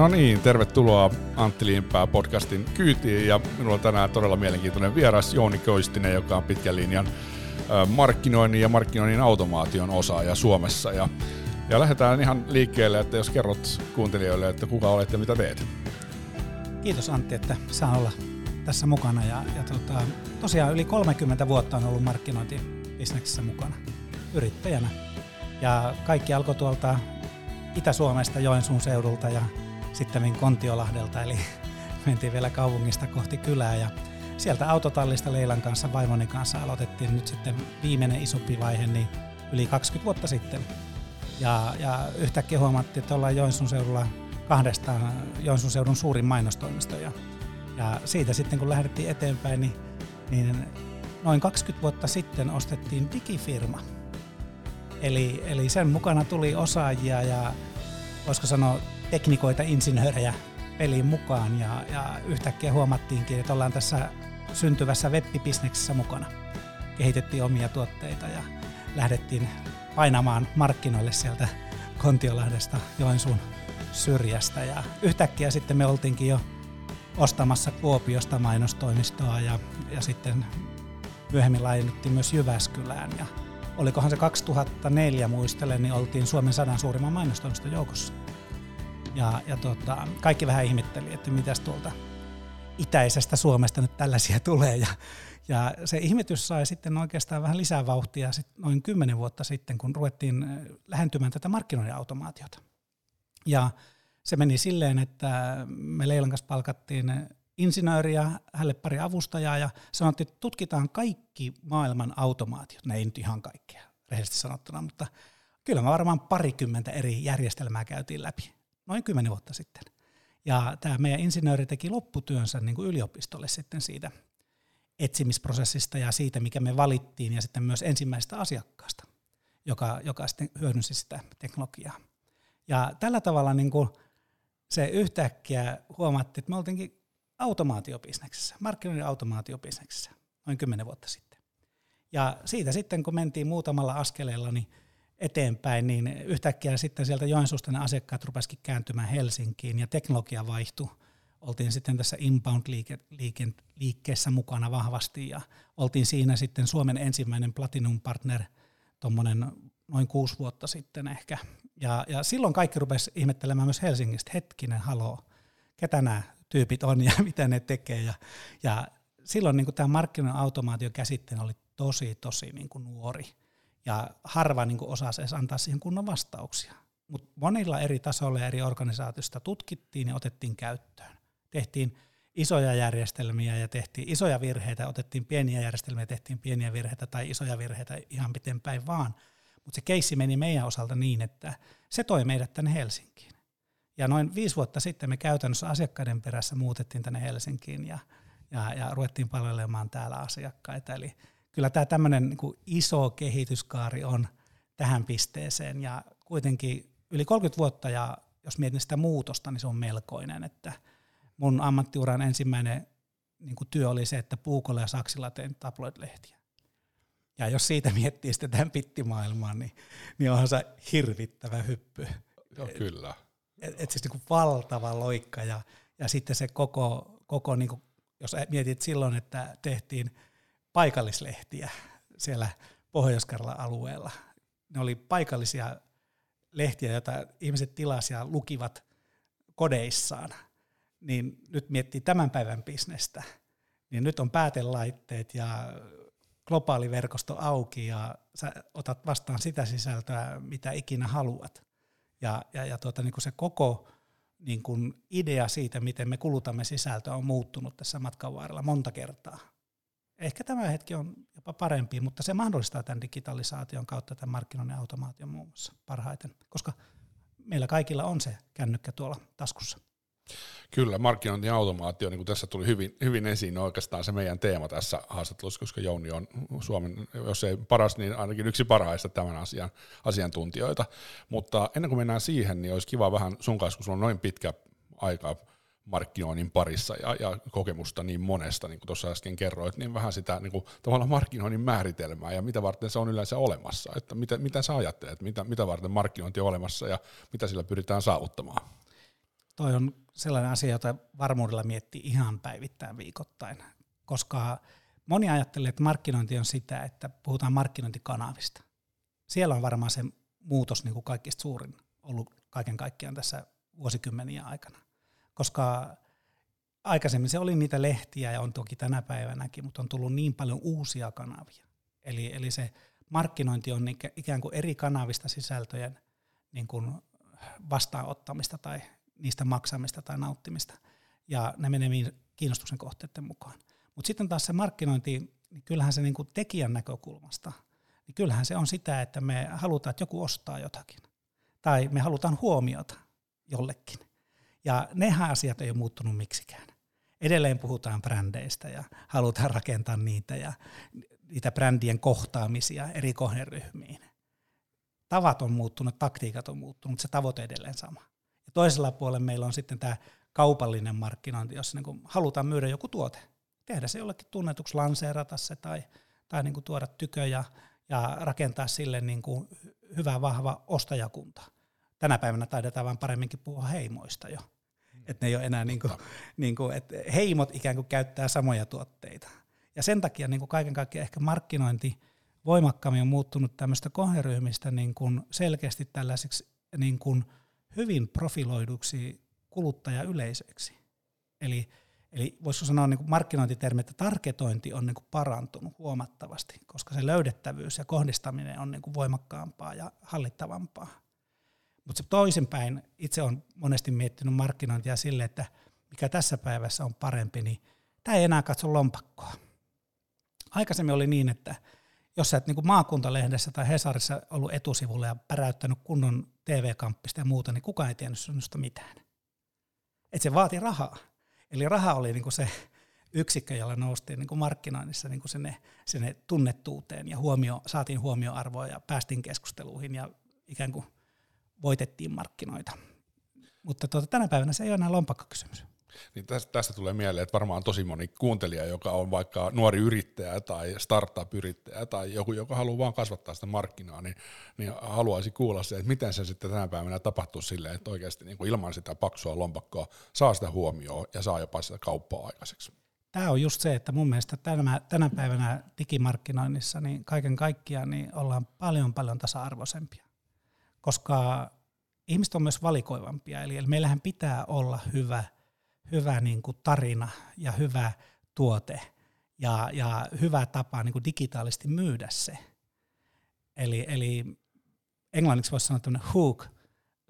No niin, tervetuloa Antti Liimpää podcastin kyytiin ja minulla on tänään todella mielenkiintoinen vieras Jouni Koistinen, joka on pitkän linjan markkinoinnin ja markkinoinnin automaation osaaja Suomessa. Ja, ja lähdetään ihan liikkeelle, että jos kerrot kuuntelijoille, että kuka olet ja mitä teet. Kiitos Antti, että saa olla tässä mukana. Ja, ja tota, tosiaan yli 30 vuotta on ollut markkinointibisneksessä mukana yrittäjänä. Ja kaikki alkoi tuolta Itä-Suomesta Joensuun seudulta ja sitten Kontiolahdelta, eli mentiin vielä kaupungista kohti kylää ja sieltä autotallista Leilan kanssa, vaimoni kanssa aloitettiin nyt sitten viimeinen isompi vaihe niin yli 20 vuotta sitten. Ja, ja yhtäkkiä huomattiin, että ollaan Joensuun seudulla kahdestaan Joensuun seudun suurin mainostoimisto. Ja, ja siitä sitten kun lähdettiin eteenpäin, niin, niin noin 20 vuotta sitten ostettiin digifirma. Eli, eli sen mukana tuli osaajia ja voisiko sanoa teknikoita, insinöörejä peliin mukaan ja, ja yhtäkkiä huomattiinkin, että ollaan tässä syntyvässä web-bisneksessä mukana. Kehitettiin omia tuotteita ja lähdettiin painamaan markkinoille sieltä Kontiolahdesta Joensuun syrjästä ja yhtäkkiä sitten me oltiinkin jo ostamassa Kuopiosta mainostoimistoa ja, ja sitten myöhemmin laajennettiin myös Jyväskylään ja olikohan se 2004 muistelen, niin oltiin Suomen sadan suurimman mainostoimiston joukossa. Ja, ja tota, kaikki vähän ihmetteli, että mitäs tuolta itäisestä Suomesta nyt tällaisia tulee. Ja, ja se ihmetys sai sitten oikeastaan vähän lisää vauhtia sit noin kymmenen vuotta sitten, kun ruvettiin lähentymään tätä markkinoiden automaatiota. Ja se meni silleen, että me Leilan kanssa palkattiin insinööriä, hänelle pari avustajaa ja sanottiin, että tutkitaan kaikki maailman automaatiot. Ne ei nyt ihan kaikkea, rehellisesti sanottuna, mutta kyllä me varmaan parikymmentä eri järjestelmää käytiin läpi, noin kymmenen vuotta sitten. Ja tämä meidän insinööri teki lopputyönsä niin kuin yliopistolle sitten siitä etsimisprosessista ja siitä, mikä me valittiin, ja sitten myös ensimmäisestä asiakkaasta, joka, joka sitten hyödynsi sitä teknologiaa. Ja tällä tavalla niin kuin se yhtäkkiä huomattiin, että me oltiinkin automaatiobisneksessä, markkinoinnin automaatiobisneksessä noin kymmenen vuotta sitten. Ja siitä sitten, kun mentiin muutamalla askeleella niin eteenpäin, niin yhtäkkiä sitten sieltä Joensuusta ne asiakkaat rupesikin kääntymään Helsinkiin ja teknologia vaihtui. Oltiin sitten tässä inbound-liikkeessä mukana vahvasti ja oltiin siinä sitten Suomen ensimmäinen Platinum Partner tuommoinen noin kuusi vuotta sitten ehkä. Ja, ja silloin kaikki rupesi ihmettelemään myös Helsingistä, hetkinen, haloo, ketä nämä tyypit on ja mitä ne tekee. Ja, ja silloin niin tämä markkinoiden automaation käsitteen oli tosi, tosi niin kuin nuori. Ja harva niin osasi edes antaa siihen kunnon vastauksia. Mutta monilla eri tasoilla ja eri organisaatioista tutkittiin ja otettiin käyttöön. Tehtiin isoja järjestelmiä ja tehtiin isoja virheitä, otettiin pieniä järjestelmiä tehtiin pieniä virheitä tai isoja virheitä ihan miten päin vaan. Mutta se keissi meni meidän osalta niin, että se toi meidät tänne Helsinkiin. Ja noin viisi vuotta sitten me käytännössä asiakkaiden perässä muutettiin tänne Helsinkiin ja, ja, ja ruvettiin palvelemaan täällä asiakkaita. Eli kyllä tämä tämmöinen niin iso kehityskaari on tähän pisteeseen ja kuitenkin yli 30 vuotta ja jos mietin sitä muutosta, niin se on melkoinen, että mun ammattiuran ensimmäinen niin kuin työ oli se, että puukolla ja saksilla tein tabloid-lehtiä. Ja jos siitä miettii sitten tämän pittimaailmaan, niin, niin onhan se hirvittävä hyppy. Joo, kyllä et, et siis niin kuin valtava loikka ja, ja sitten se koko, koko niin kuin, jos mietit silloin, että tehtiin paikallislehtiä siellä pohjois alueella, ne oli paikallisia lehtiä, joita ihmiset tilasivat ja lukivat kodeissaan, niin nyt miettii tämän päivän bisnestä, niin nyt on päätelaitteet ja globaali verkosto auki ja sä otat vastaan sitä sisältöä, mitä ikinä haluat. Ja, ja, ja tuota, niin kuin se koko niin kuin idea siitä, miten me kulutamme sisältöä, on muuttunut tässä matkan varrella monta kertaa. Ehkä tämä hetki on jopa parempi, mutta se mahdollistaa tämän digitalisaation kautta tämän markkinoinnin automaation muun muassa parhaiten, koska meillä kaikilla on se kännykkä tuolla taskussa. Kyllä, markkinointiautomaatio, niin kuin tässä tuli hyvin, hyvin esiin, on oikeastaan se meidän teema tässä haastattelussa, koska Jouni on Suomen, jos ei paras, niin ainakin yksi parhaista tämän asian asiantuntijoita. Mutta ennen kuin mennään siihen, niin olisi kiva vähän sun kanssa, kun sulla on noin pitkä aika markkinoinnin parissa ja, ja kokemusta niin monesta, niin kuin tuossa äsken kerroit, niin vähän sitä niin kuin, tavallaan markkinoinnin määritelmää ja mitä varten se on yleensä olemassa, että mitä, mitä sä ajattelet, mitä, mitä varten markkinointi on olemassa ja mitä sillä pyritään saavuttamaan? toi on sellainen asia, jota varmuudella miettii ihan päivittäin viikoittain, koska moni ajattelee, että markkinointi on sitä, että puhutaan markkinointikanavista. Siellä on varmaan se muutos niin kuin kaikista suurin ollut kaiken kaikkiaan tässä vuosikymmeniä aikana, koska aikaisemmin se oli niitä lehtiä ja on toki tänä päivänäkin, mutta on tullut niin paljon uusia kanavia. Eli, eli se markkinointi on ikään kuin eri kanavista sisältöjen niin kuin vastaanottamista tai niistä maksamista tai nauttimista, ja ne menee kiinnostuksen kohteiden mukaan. Mutta sitten taas se markkinointi, niin kyllähän se niin kuin tekijän näkökulmasta, niin kyllähän se on sitä, että me halutaan, että joku ostaa jotakin. Tai me halutaan huomiota jollekin. Ja nehän asiat ei ole muuttunut miksikään. Edelleen puhutaan brändeistä ja halutaan rakentaa niitä ja niitä brändien kohtaamisia eri kohderyhmiin. Tavat on muuttunut, taktiikat on muuttunut, mutta se tavoite edelleen sama. Ja toisella puolella meillä on sitten tämä kaupallinen markkinointi, jossa niin halutaan myydä joku tuote. Tehdä se jollekin tunnetuksi, lanseerata se tai, tai niin tuoda tykö ja, ja rakentaa sille niin kuin hyvä, vahva ostajakunta. Tänä päivänä taidetaan vaan paremminkin puhua heimoista jo. Että ne ei ole enää, niin kuin, niin kuin, että heimot ikään kuin käyttää samoja tuotteita. Ja sen takia niin kuin kaiken kaikkiaan ehkä markkinointi voimakkaammin on muuttunut tämmöistä kohderyhmistä niin kuin selkeästi tällaiseksi niin kuin hyvin profiloiduksi kuluttajayleiseksi. Eli, eli voisiko sanoa niin kuin markkinointitermi, että tarketointi on niin kuin parantunut huomattavasti, koska se löydettävyys ja kohdistaminen on niin kuin voimakkaampaa ja hallittavampaa. Mutta se toisinpäin, itse on monesti miettinyt markkinointia sille, että mikä tässä päivässä on parempi, niin tämä ei enää katso lompakkoa. Aikaisemmin oli niin, että jos sä et niin maakuntalehdessä tai Hesarissa ollut etusivulla ja päräyttänyt kunnon TV-kamppista ja muuta, niin kukaan ei tiennyt sinusta mitään. Et se vaati rahaa. Eli raha oli niin se yksikkö, jolla noustiin niin markkinoinnissa niin sinne, sinne tunnettuuteen ja huomio, saatiin huomioarvoa ja päästiin keskusteluihin ja ikään kuin voitettiin markkinoita. Mutta tuota, tänä päivänä se ei ole enää lompakkokysymys. Niin tästä, tästä tulee mieleen, että varmaan tosi moni kuuntelija, joka on vaikka nuori yrittäjä tai startup-yrittäjä tai joku, joka haluaa vaan kasvattaa sitä markkinaa, niin, niin haluaisi kuulla se, että miten se sitten tänä päivänä tapahtuu silleen, että oikeasti niin kuin ilman sitä paksua lompakkoa saa sitä huomioon ja saa jopa sitä kauppaa aikaiseksi. Tämä on just se, että mun mielestä tänä, tänä päivänä digimarkkinoinnissa niin kaiken kaikkiaan niin ollaan paljon paljon tasa-arvoisempia, koska ihmiset on myös valikoivampia, eli meillähän pitää olla hyvä – hyvä niin kuin tarina ja hyvä tuote ja, ja hyvä tapa niin kuin digitaalisesti myydä se. Eli, eli englanniksi voisi sanoa tämmöinen hook,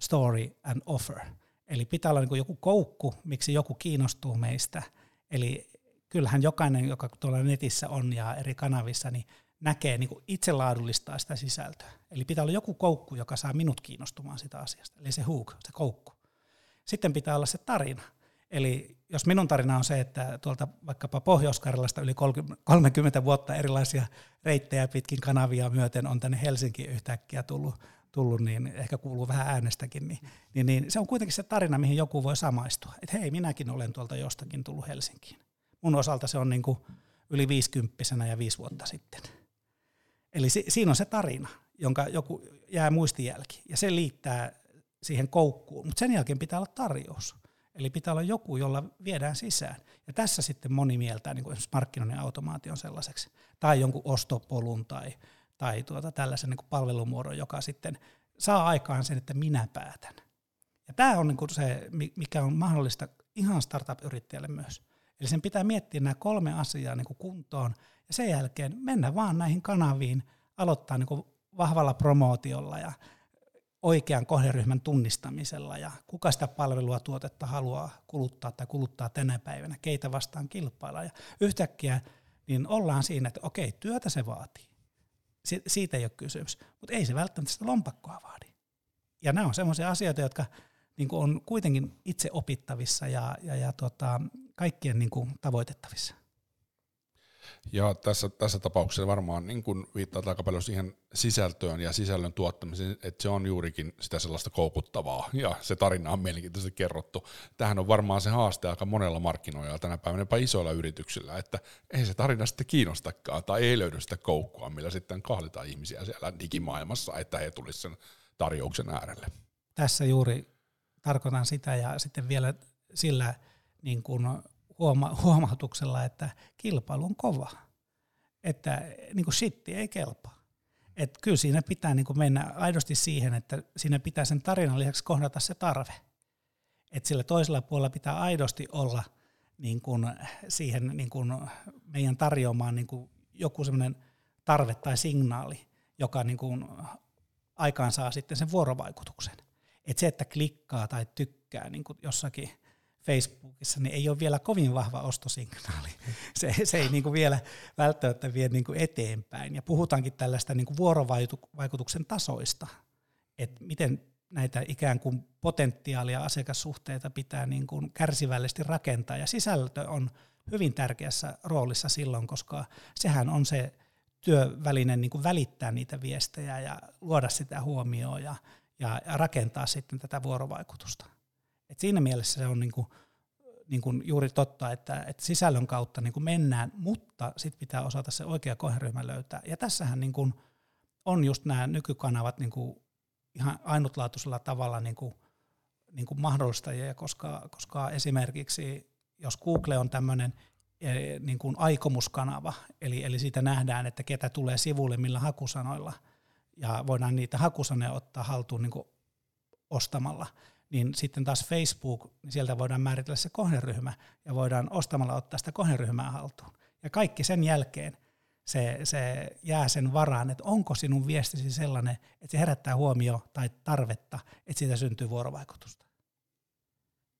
story and offer. Eli pitää olla niin kuin joku koukku, miksi joku kiinnostuu meistä. Eli kyllähän jokainen, joka tuolla netissä on ja eri kanavissa, niin näkee niin kuin itse laadullistaa sitä sisältöä. Eli pitää olla joku koukku, joka saa minut kiinnostumaan sitä asiasta. Eli se hook, se koukku. Sitten pitää olla se tarina. Eli jos minun tarina on se, että tuolta vaikkapa Pohjois-Karjalasta yli 30 vuotta erilaisia reittejä pitkin kanavia myöten on tänne Helsinkiin yhtäkkiä tullut, tullut niin ehkä kuuluu vähän äänestäkin, niin, niin, niin se on kuitenkin se tarina, mihin joku voi samaistua. Että hei, minäkin olen tuolta jostakin tullut Helsinkiin. Mun osalta se on niin kuin yli viisikymppisenä ja viisi vuotta sitten. Eli si, siinä on se tarina, jonka joku jää muistijälki, ja se liittää siihen koukkuun, mutta sen jälkeen pitää olla tarjous. Eli pitää olla joku, jolla viedään sisään. Ja tässä sitten moni mieltää niin kuin esimerkiksi markkinoinnin automaation sellaiseksi, tai jonkun ostopolun tai, tai tuota, tällaisen niin kuin palvelumuodon, joka sitten saa aikaan sen, että minä päätän. Ja tämä on niin kuin se, mikä on mahdollista ihan startup-yrittäjälle myös. Eli sen pitää miettiä nämä kolme asiaa niin kuin kuntoon, ja sen jälkeen mennä vaan näihin kanaviin, aloittaa niin vahvalla promootiolla ja oikean kohderyhmän tunnistamisella ja kuka sitä palvelua tuotetta haluaa kuluttaa tai kuluttaa tänä päivänä, keitä vastaan kilpailla. Ja yhtäkkiä niin ollaan siinä, että okei, työtä se vaatii. Si- siitä ei ole kysymys, mutta ei se välttämättä sitä lompakkoa vaadi. Ja nämä on sellaisia asioita, jotka niin on kuitenkin itse opittavissa ja, ja, ja tota, kaikkien niin kuin tavoitettavissa. Ja tässä, tässä tapauksessa varmaan niin kun viittaa aika paljon siihen sisältöön ja sisällön tuottamiseen, että se on juurikin sitä sellaista koukuttavaa ja se tarina on mielenkiintoisesti kerrottu. Tähän on varmaan se haaste aika monella markkinoilla tänä päivänä, jopa isoilla yrityksillä, että ei se tarina sitten kiinnostakaan tai ei löydy sitä koukkua, millä sitten kahlitaan ihmisiä siellä digimaailmassa, että he tulisivat sen tarjouksen äärelle. Tässä juuri tarkoitan sitä ja sitten vielä sillä niin kuin huoma- huomautuksella, että kilpailu on kova. Että niin kuin shitti ei kelpaa. Et kyllä siinä pitää niin kuin mennä aidosti siihen, että siinä pitää sen tarinan lisäksi kohdata se tarve. Että sillä toisella puolella pitää aidosti olla niin kuin siihen niin kuin meidän tarjoamaan niin kuin joku semmoinen tarve tai signaali, joka niin kuin aikaan saa sitten sen vuorovaikutuksen. Et se, että klikkaa tai tykkää niin kuin jossakin Facebookissa, niin ei ole vielä kovin vahva ostosignaali. Se, se ei niin kuin vielä välttämättä vie niin kuin eteenpäin. Ja puhutaankin tällaista niin kuin vuorovaikutuksen tasoista, että miten näitä ikään kuin potentiaalia asiakassuhteita pitää niin kuin kärsivällisesti rakentaa. Ja sisältö on hyvin tärkeässä roolissa silloin, koska sehän on se työvälinen niin kuin välittää niitä viestejä ja luoda sitä huomioon ja, ja, ja rakentaa sitten tätä vuorovaikutusta. Et siinä mielessä se on niin kuin, niin kuin juuri totta, että, että sisällön kautta niin kuin mennään, mutta sitten pitää osata se oikea kohderyhmä löytää. Ja tässähän niin kuin on just nämä nykykanavat niin kuin ihan ainutlaatuisella tavalla niin kuin, niin kuin mahdollistajia, koska, koska esimerkiksi jos Google on tämmöinen e, niin kuin aikomuskanava, eli, eli siitä nähdään, että ketä tulee sivulle millä hakusanoilla, ja voidaan niitä hakusanoja ottaa haltuun niin kuin ostamalla, niin sitten taas Facebook, niin sieltä voidaan määritellä se kohderyhmä, ja voidaan ostamalla ottaa sitä kohderyhmää haltuun. Ja kaikki sen jälkeen se, se jää sen varaan, että onko sinun viestisi sellainen, että se herättää huomio tai tarvetta, että siitä syntyy vuorovaikutusta.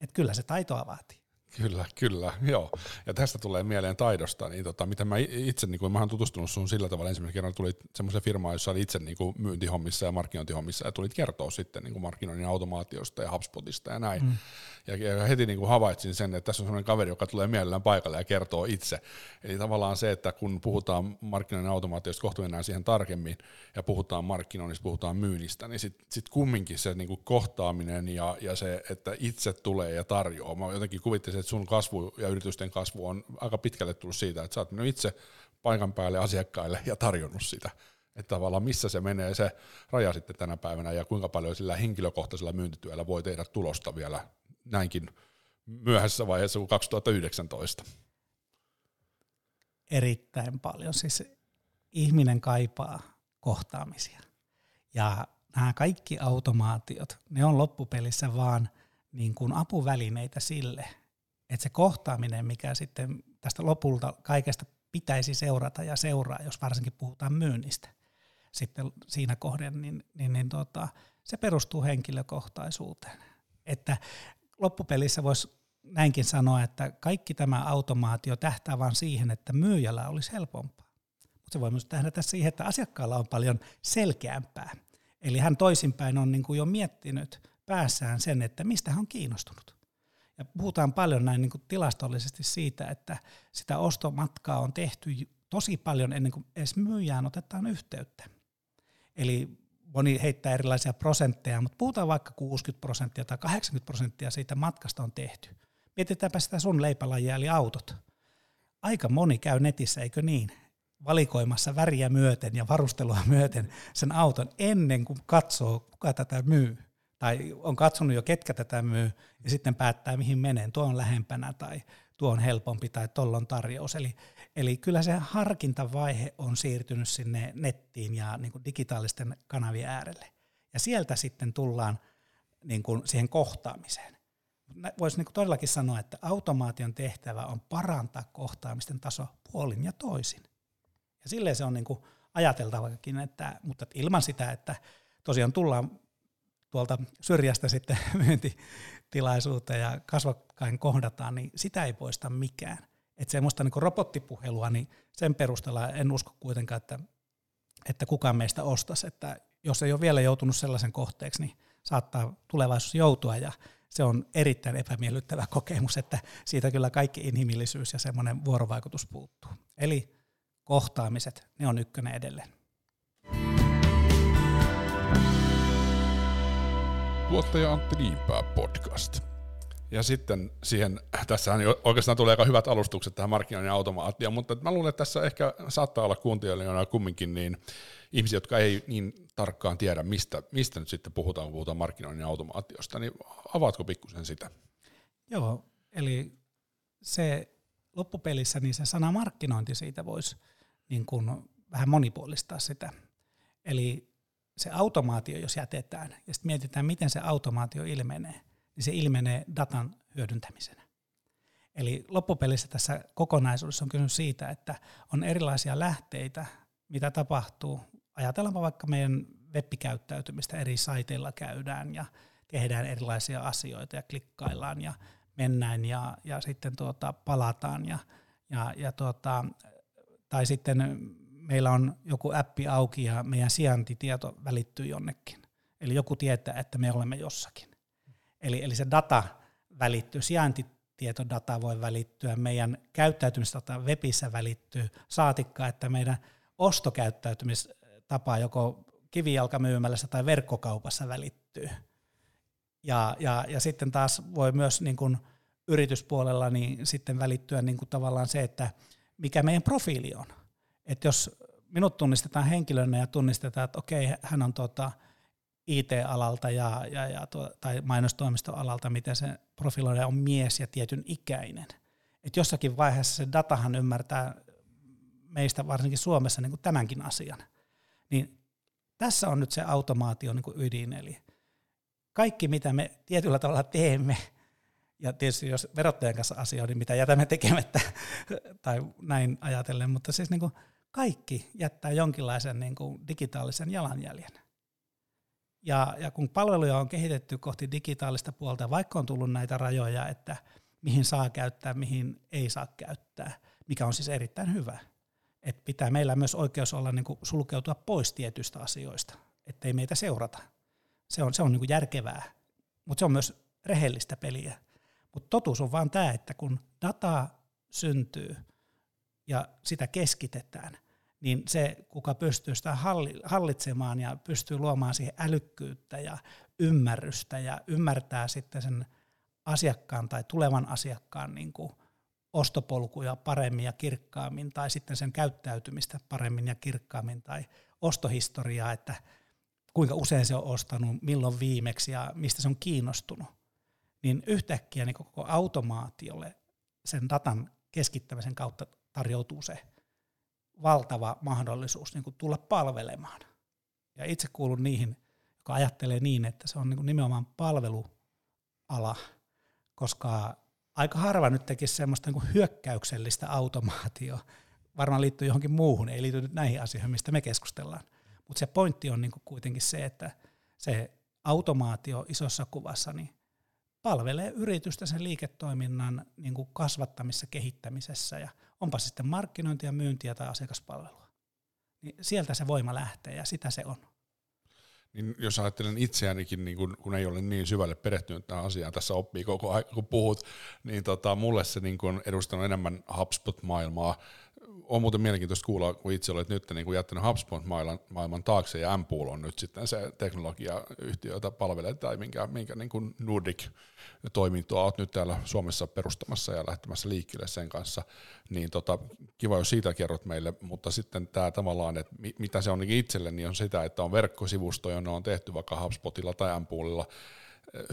Että kyllä se taitoa vaatii. Kyllä, kyllä, joo. Ja tästä tulee mieleen taidosta, niin tota, mitä mä itse, niin kuin, mä oon tutustunut sun sillä tavalla, ensimmäisen kerran tulit semmoisen firmaan, jossa oli itse niin kuin myyntihommissa ja markkinointihommissa, ja tulit kertoa sitten niin kuin markkinoinnin automaatiosta ja HubSpotista ja näin. Mm. Ja, ja heti niin kuin havaitsin sen, että tässä on semmoinen kaveri, joka tulee mielellään paikalle ja kertoo itse. Eli tavallaan se, että kun puhutaan markkinoinnin automaatiosta, kohta mennään siihen tarkemmin, ja puhutaan markkinoinnista, puhutaan myynnistä, niin sitten sit kumminkin se niin kuin kohtaaminen ja, ja se, että itse tulee ja tarjoaa. Mä jotenkin kuvittelin, että sun kasvu ja yritysten kasvu on aika pitkälle tullut siitä, että sä oot itse paikan päälle asiakkaille ja tarjonnut sitä. Että tavallaan missä se menee se raja sitten tänä päivänä ja kuinka paljon sillä henkilökohtaisella myyntityöllä voi tehdä tulosta vielä näinkin myöhäisessä vaiheessa kuin 2019. Erittäin paljon. Siis ihminen kaipaa kohtaamisia. Ja nämä kaikki automaatiot, ne on loppupelissä vaan niin kuin apuvälineitä sille, että se kohtaaminen, mikä sitten tästä lopulta kaikesta pitäisi seurata ja seuraa, jos varsinkin puhutaan myynnistä sitten siinä kohden, niin, niin, niin tota, se perustuu henkilökohtaisuuteen. Että loppupelissä voisi näinkin sanoa, että kaikki tämä automaatio tähtää vain siihen, että myyjällä olisi helpompaa. Mutta se voi myös tähdätä siihen, että asiakkaalla on paljon selkeämpää. Eli hän toisinpäin on niin kuin jo miettinyt päässään sen, että mistä hän on kiinnostunut. Ja puhutaan paljon näin niin kuin tilastollisesti siitä, että sitä ostomatkaa on tehty tosi paljon ennen kuin edes myyjään otetaan yhteyttä. Eli moni heittää erilaisia prosentteja, mutta puhutaan vaikka 60 prosenttia tai 80 prosenttia siitä matkasta on tehty. Mietitäänpä sitä sun leipälajia eli autot. Aika moni käy netissä, eikö niin? Valikoimassa väriä myöten ja varustelua myöten sen auton ennen kuin katsoo, kuka tätä myy tai on katsonut jo ketkä tätä myy, ja sitten päättää mihin menen, tuo on lähempänä tai tuo on helpompi tai tuolla on tarjous. Eli, eli kyllä se harkintavaihe on siirtynyt sinne nettiin ja niin kuin digitaalisten kanavien äärelle. Ja sieltä sitten tullaan niin kuin siihen kohtaamiseen. Voisi niin todellakin sanoa, että automaation tehtävä on parantaa kohtaamisten taso puolin ja toisin. Ja silleen se on niin kuin ajateltavakin, että, mutta ilman sitä, että tosiaan tullaan tuolta syrjästä sitten myyntitilaisuuteen ja kasvokkain kohdataan, niin sitä ei poista mikään. Että semmoista niin robottipuhelua, niin sen perusteella en usko kuitenkaan, että, että kukaan meistä ostaisi. Että jos ei ole vielä joutunut sellaisen kohteeksi, niin saattaa tulevaisuus joutua ja se on erittäin epämiellyttävä kokemus, että siitä kyllä kaikki inhimillisyys ja semmoinen vuorovaikutus puuttuu. Eli kohtaamiset, ne on ykkönen edelleen. Tuottaja Antti Niinpää podcast. Ja sitten siihen, tässä oikeastaan tulee aika hyvät alustukset tähän markkinoinnin automaatioon, mutta mä luulen, että tässä ehkä saattaa olla kuuntelijoilla kumminkin niin ihmisiä, jotka ei niin tarkkaan tiedä, mistä, mistä nyt sitten puhutaan, kun puhutaan markkinoinnin automaatiosta, niin avaatko pikkusen sitä? Joo, eli se loppupelissä niin se sana markkinointi siitä voisi niin kuin vähän monipuolistaa sitä. Eli se automaatio, jos jätetään, ja sitten mietitään, miten se automaatio ilmenee, niin se ilmenee datan hyödyntämisenä. Eli loppupelissä tässä kokonaisuudessa on kysymys siitä, että on erilaisia lähteitä, mitä tapahtuu. Ajatellaanpa vaikka meidän webbikäyttäytymistä, eri saiteilla käydään ja tehdään erilaisia asioita ja klikkaillaan ja mennään ja, ja sitten tuota, palataan ja, ja, ja tuota, tai sitten meillä on joku appi auki ja meidän sijaintitieto välittyy jonnekin. Eli joku tietää, että me olemme jossakin. Eli, eli se data välittyy, sijaintitietodata voi välittyä, meidän käyttäytymistapa webissä välittyy, saatikka, että meidän ostokäyttäytymistapa joko kivijalkamyymälässä tai verkkokaupassa välittyy. Ja, ja, ja sitten taas voi myös niin kuin yrityspuolella niin sitten välittyä niin kuin tavallaan se, että mikä meidän profiili on. Että jos minut tunnistetaan henkilönä ja tunnistetaan, että okei, hän on tuota IT-alalta ja, ja, ja tuo, tai mainostoimistoalalta, miten se profiloida on mies ja tietyn ikäinen. Että jossakin vaiheessa se datahan ymmärtää meistä varsinkin Suomessa niin kuin tämänkin asian. Niin tässä on nyt se automaatio niin kuin ydin, eli kaikki mitä me tietyllä tavalla teemme, ja tietysti jos verottajan kanssa asioidaan, niin mitä jätämme tekemättä, tai näin ajatellen, mutta siis niin kuin kaikki jättää jonkinlaisen niin kuin digitaalisen jalanjäljen. Ja, ja kun palveluja on kehitetty kohti digitaalista puolta, vaikka on tullut näitä rajoja, että mihin saa käyttää, mihin ei saa käyttää, mikä on siis erittäin hyvä. Et pitää meillä myös oikeus olla niin kuin sulkeutua pois tietyistä asioista, ettei meitä seurata. Se on, se on niin kuin järkevää, mutta se on myös rehellistä peliä. Mutta totuus on vaan tämä, että kun dataa syntyy ja sitä keskitetään, niin se, kuka pystyy sitä hallitsemaan ja pystyy luomaan siihen älykkyyttä ja ymmärrystä ja ymmärtää sitten sen asiakkaan tai tulevan asiakkaan niin kuin ostopolkuja paremmin ja kirkkaammin tai sitten sen käyttäytymistä paremmin ja kirkkaammin tai ostohistoriaa, että kuinka usein se on ostanut, milloin viimeksi ja mistä se on kiinnostunut, niin yhtäkkiä niin koko automaatiolle sen datan keskittämisen kautta tarjoutuu se valtava mahdollisuus niin kuin tulla palvelemaan. Ja itse kuulun niihin, joka ajattelee niin, että se on niin kuin nimenomaan palveluala, koska aika harva nyt tekisi semmoista niin kuin hyökkäyksellistä automaatio. Varmaan liittyy johonkin muuhun, ei liity nyt näihin asioihin, mistä me keskustellaan. Mutta se pointti on niin kuin kuitenkin se, että se automaatio isossa kuvassa niin palvelee yritystä sen liiketoiminnan niin kuin kasvattamissa, kehittämisessä ja onpa se sitten markkinointia, myyntiä tai asiakaspalvelua. Niin sieltä se voima lähtee ja sitä se on. Niin jos ajattelen itseänikin, niin kun, kun ei ole niin syvälle perehtynyt tähän asiaan, tässä oppii koko ajan kun puhut, niin tota, mulle se niin kun enemmän HubSpot-maailmaa, on muuten mielenkiintoista kuulla, kun itse olet nyt niin kuin jättänyt HubSpot-maailman maailman taakse ja Ampool on nyt sitten se teknologiayhtiö, jota palvelee tai minkä, minkä niin kuin Nordic-toimintoa olet nyt täällä Suomessa perustamassa ja lähtemässä liikkeelle sen kanssa, niin tota, kiva, jos siitä kerrot meille, mutta sitten tämä tavallaan, että mitä se on itselle, niin on sitä, että on verkkosivusto, jonne on tehty vaikka HubSpotilla tai Ampoolilla,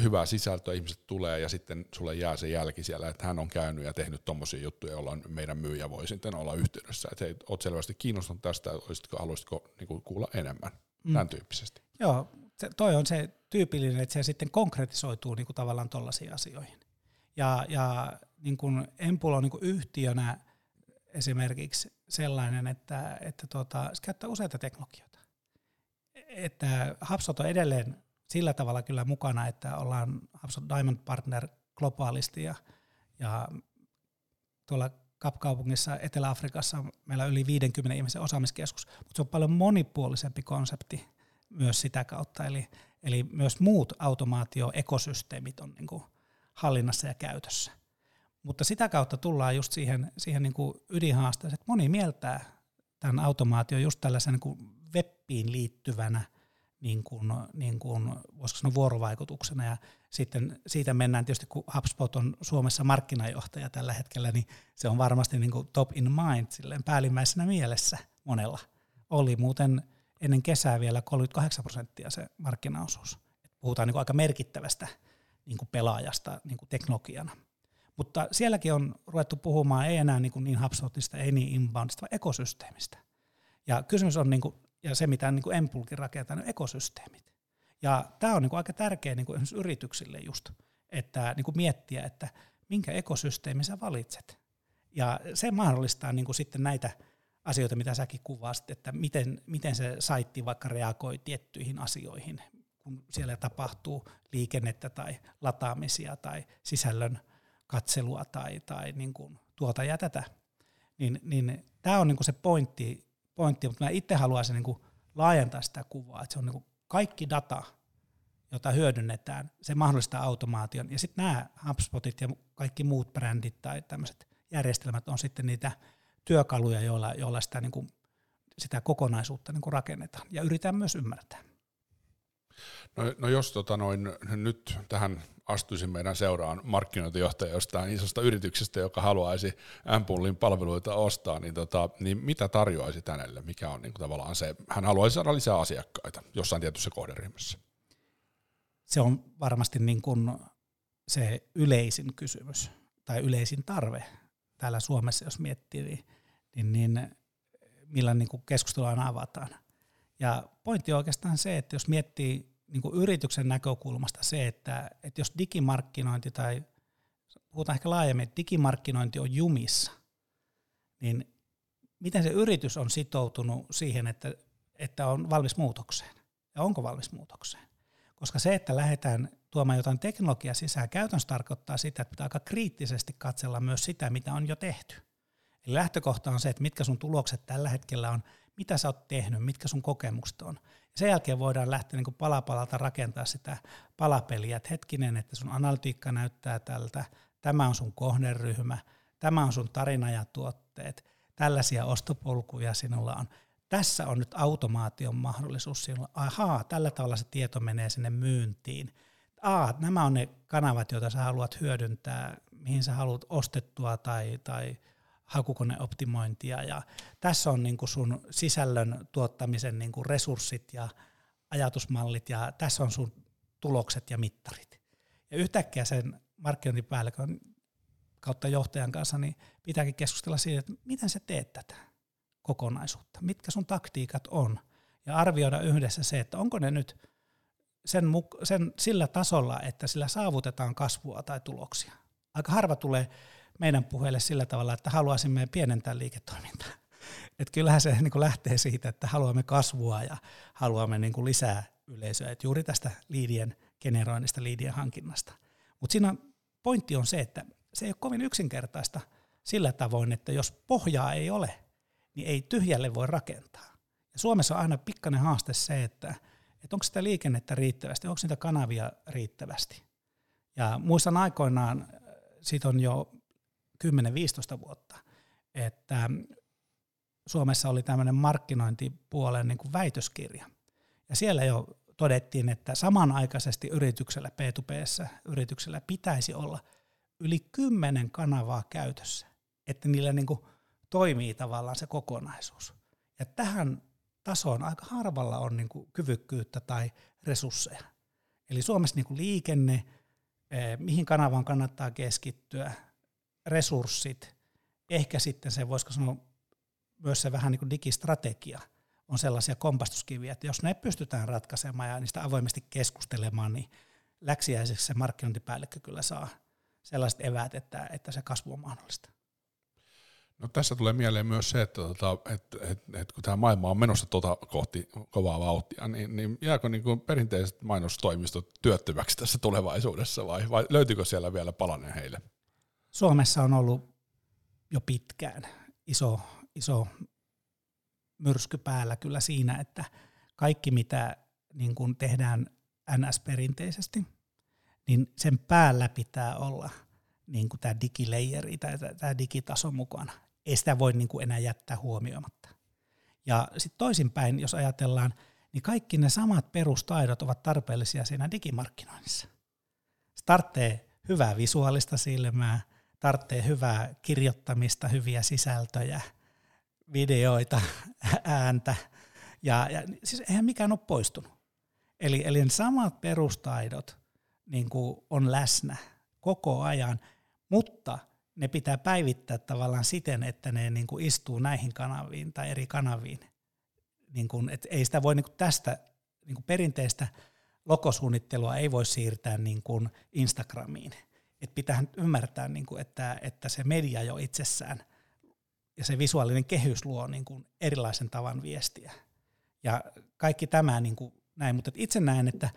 hyvää sisältöä, ihmiset tulee ja sitten sulle jää se jälki siellä, että hän on käynyt ja tehnyt tuommoisia juttuja, joilla meidän myyjä voi sitten olla yhteydessä. Että hei, oot selvästi kiinnostunut tästä, olisitko, haluaisitko niin kuulla enemmän, mm. tämän tyyppisesti. Joo, se, toi on se tyypillinen, että se sitten konkretisoituu niin kuin tavallaan tuollaisiin asioihin. Ja, ja niin kuin Empul on niin kuin yhtiönä esimerkiksi sellainen, että, että tuota, se käyttää useita teknologioita. Että HubSpot on edelleen sillä tavalla kyllä mukana, että ollaan HubSpot Diamond Partner globaalisti ja, ja tuolla Kapkaupungissa Etelä-Afrikassa meillä on yli 50 ihmisen osaamiskeskus, mutta se on paljon monipuolisempi konsepti myös sitä kautta, eli, eli myös muut automaatioekosysteemit on niin kuin hallinnassa ja käytössä. Mutta sitä kautta tullaan just siihen, siihen niin kuin ydinhaasteeseen, että moni mieltää tämän automaatio just tällaisen niin kuin webbiin liittyvänä – niin kuin, niin kuin, voisiko sanoa vuorovaikutuksena. Ja sitten siitä mennään tietysti, kun HubSpot on Suomessa markkinajohtaja tällä hetkellä, niin se on varmasti niin kuin top in mind, silleen päällimmäisenä mielessä monella. Oli muuten ennen kesää vielä 38 prosenttia se markkinaosuus. Puhutaan niin kuin aika merkittävästä niin kuin pelaajasta niin kuin teknologiana. Mutta sielläkin on ruvettu puhumaan ei enää niin, kuin niin HubSpotista, ei niin inboundista, vaan ekosysteemistä. Ja kysymys on, niin kuin, ja se mitä niin kuin Empulkin rakentaa, niin ekosysteemit. Ja tämä on niin kuin aika tärkeä niin kuin yrityksille just, että niin kuin miettiä, että minkä ekosysteemi sä valitset. Ja se mahdollistaa niin kuin sitten näitä asioita, mitä säkin kuvasit, että miten, miten se saitti vaikka reagoi tiettyihin asioihin, kun siellä tapahtuu liikennettä tai lataamisia tai sisällön katselua tai, tai niin kuin tuota ja tätä. Niin, niin tämä on niin kuin se pointti, pointti, mutta mä itse haluaisin niin kuin laajentaa sitä kuvaa, että se on niin kuin kaikki data, jota hyödynnetään, se mahdollistaa automaation. Ja sitten nämä HubSpotit ja kaikki muut brändit tai tämmöiset järjestelmät on sitten niitä työkaluja, joilla, joilla sitä, niin kuin, sitä kokonaisuutta niin kuin rakennetaan. Ja yritetään myös ymmärtää. No, no jos tota noin, nyt tähän astuisi meidän seuraan markkinointijohtaja jostain isosta yrityksestä, joka haluaisi Ampullin palveluita ostaa, niin, tota, niin mitä tarjoaisi hänelle? Mikä on niin kuin tavallaan se, hän haluaisi saada lisää asiakkaita jossain tietyssä kohderyhmässä? Se on varmasti niin kuin se yleisin kysymys tai yleisin tarve täällä Suomessa, jos miettii, niin, niin, niin millä niin kuin keskustelua avataan. Ja pointti on oikeastaan se, että jos miettii niin kuin yrityksen näkökulmasta se, että, että jos digimarkkinointi tai puhutaan ehkä laajemmin, että digimarkkinointi on jumissa, niin miten se yritys on sitoutunut siihen, että, että on valmis muutokseen ja onko valmis muutokseen. Koska se, että lähdetään tuomaan jotain teknologiaa sisään, käytännössä tarkoittaa sitä, että pitää aika kriittisesti katsella myös sitä, mitä on jo tehty. Eli lähtökohta on se, että mitkä sun tulokset tällä hetkellä on, mitä sä oot tehnyt, mitkä sun kokemukset on. Sen jälkeen voidaan lähteä niin palapalalta rakentaa sitä palapeliä, että hetkinen, että sun analytiikka näyttää tältä, tämä on sun kohderyhmä, tämä on sun tarina ja tuotteet, tällaisia ostopolkuja sinulla on. Tässä on nyt automaation mahdollisuus sinulla. Ahaa, tällä tavalla se tieto menee sinne myyntiin. Aa, nämä on ne kanavat, joita sä haluat hyödyntää, mihin sä haluat ostettua tai, tai hakukoneoptimointia ja tässä on niin kuin sun sisällön tuottamisen niin kuin resurssit ja ajatusmallit ja tässä on sun tulokset ja mittarit. Ja yhtäkkiä sen markkinointipäällikön kautta johtajan kanssa niin pitääkin keskustella siitä, että miten sä teet tätä kokonaisuutta, mitkä sun taktiikat on ja arvioida yhdessä se, että onko ne nyt sen, sen sillä tasolla, että sillä saavutetaan kasvua tai tuloksia. Aika harva tulee meidän puheelle sillä tavalla, että haluaisimme pienentää liiketoimintaa. Et kyllähän se niin kuin lähtee siitä, että haluamme kasvua ja haluamme niin kuin lisää yleisöä. Et juuri tästä liidien generoinnista, liidien hankinnasta. Mutta siinä pointti on se, että se ei ole kovin yksinkertaista sillä tavoin, että jos pohjaa ei ole, niin ei tyhjälle voi rakentaa. Ja Suomessa on aina pikkainen haaste se, että, että onko sitä liikennettä riittävästi, onko niitä kanavia riittävästi. Ja muistan aikoinaan, siitä on jo 10-15 vuotta, että Suomessa oli tämmöinen markkinointipuolen niin kuin väitöskirja. Ja siellä jo todettiin, että samanaikaisesti yrityksellä, P2P, yrityksellä pitäisi olla yli kymmenen kanavaa käytössä, että niillä niin kuin toimii tavallaan se kokonaisuus. Ja tähän tasoon aika harvalla on niin kuin kyvykkyyttä tai resursseja. Eli Suomessa niin kuin liikenne, eh, mihin kanavaan kannattaa keskittyä, resurssit, ehkä sitten se, voisiko sanoa, myös se vähän niin kuin digistrategia on sellaisia kompastuskiviä, että jos ne pystytään ratkaisemaan ja niistä avoimesti keskustelemaan, niin läksiäiseksi se markkinointipäällikkö kyllä saa sellaiset eväät, että, että se kasvu on mahdollista. No tässä tulee mieleen myös se, että, tota, että, että, että kun tämä maailma on menossa tuota kohti kovaa vauhtia, niin, niin jääkö niin kuin perinteiset mainostoimistot työttömäksi tässä tulevaisuudessa vai, vai löytyykö siellä vielä palanen heille? Suomessa on ollut jo pitkään iso, iso myrsky päällä kyllä siinä, että kaikki mitä niin kun tehdään NS-perinteisesti, niin sen päällä pitää olla niin kuin tämä digileijeri tai tämä digitaso mukana. Ei sitä voi niin kuin enää jättää huomioimatta. Ja sitten toisinpäin, jos ajatellaan, niin kaikki ne samat perustaidot ovat tarpeellisia siinä digimarkkinoinnissa. Se tarvitsee hyvää visuaalista silmää, tarvitsee hyvää kirjoittamista, hyviä sisältöjä, videoita, ääntä, ja, ja siis eihän mikään ole poistunut. Eli, eli ne samat perustaidot niin kuin on läsnä koko ajan, mutta ne pitää päivittää tavallaan siten, että ne niin kuin istuu näihin kanaviin tai eri kanaviin. Niin kuin, et ei sitä voi niin kuin tästä niin kuin perinteistä logosuunnittelua ei voi siirtää niin kuin Instagramiin. Et pitää ymmärtää, niin kuin, että, että se media jo itsessään ja se visuaalinen kehys luo niin kuin erilaisen tavan viestiä. Ja kaikki tämä niin kuin näin, mutta itse näen, että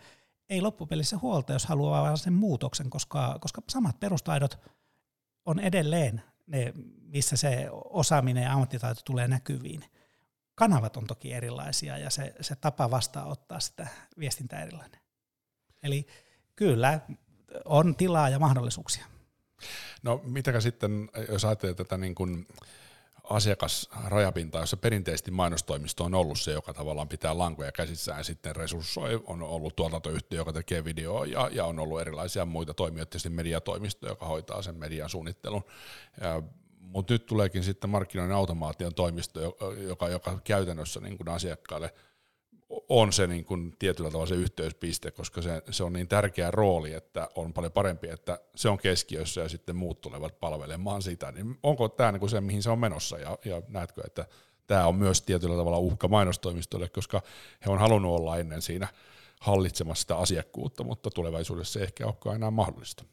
ei loppupelissä huolta, jos haluaa vaan sen muutoksen, koska, koska samat perustaidot on edelleen ne, missä se osaaminen ja ammattitaito tulee näkyviin. Kanavat on toki erilaisia ja se, se tapa vastaanottaa sitä viestintää erilainen. Eli kyllä on tilaa ja mahdollisuuksia. No mitäkä sitten, jos ajattelee tätä niin kuin asiakasrajapinta, jossa perinteisesti mainostoimisto on ollut se, joka tavallaan pitää lankoja käsissään sitten resurssoi, on ollut tuotantoyhtiö, joka tekee videoa ja, ja on ollut erilaisia muita toimijoita, tietysti mediatoimisto, joka hoitaa sen median suunnittelun. Mutta nyt tuleekin sitten markkinoinnin automaation toimisto, joka, joka käytännössä niin kuin asiakkaille – on se niin kuin tietyllä tavalla se yhteyspiste, koska se, se on niin tärkeä rooli, että on paljon parempi, että se on keskiössä ja sitten muut tulevat palvelemaan sitä. Niin onko tämä niin kuin se, mihin se on menossa ja, ja näetkö, että tämä on myös tietyllä tavalla uhka mainostoimistolle, koska he on halunnut olla ennen siinä hallitsemassa sitä asiakkuutta, mutta tulevaisuudessa se ehkä olekaan enää mahdollista.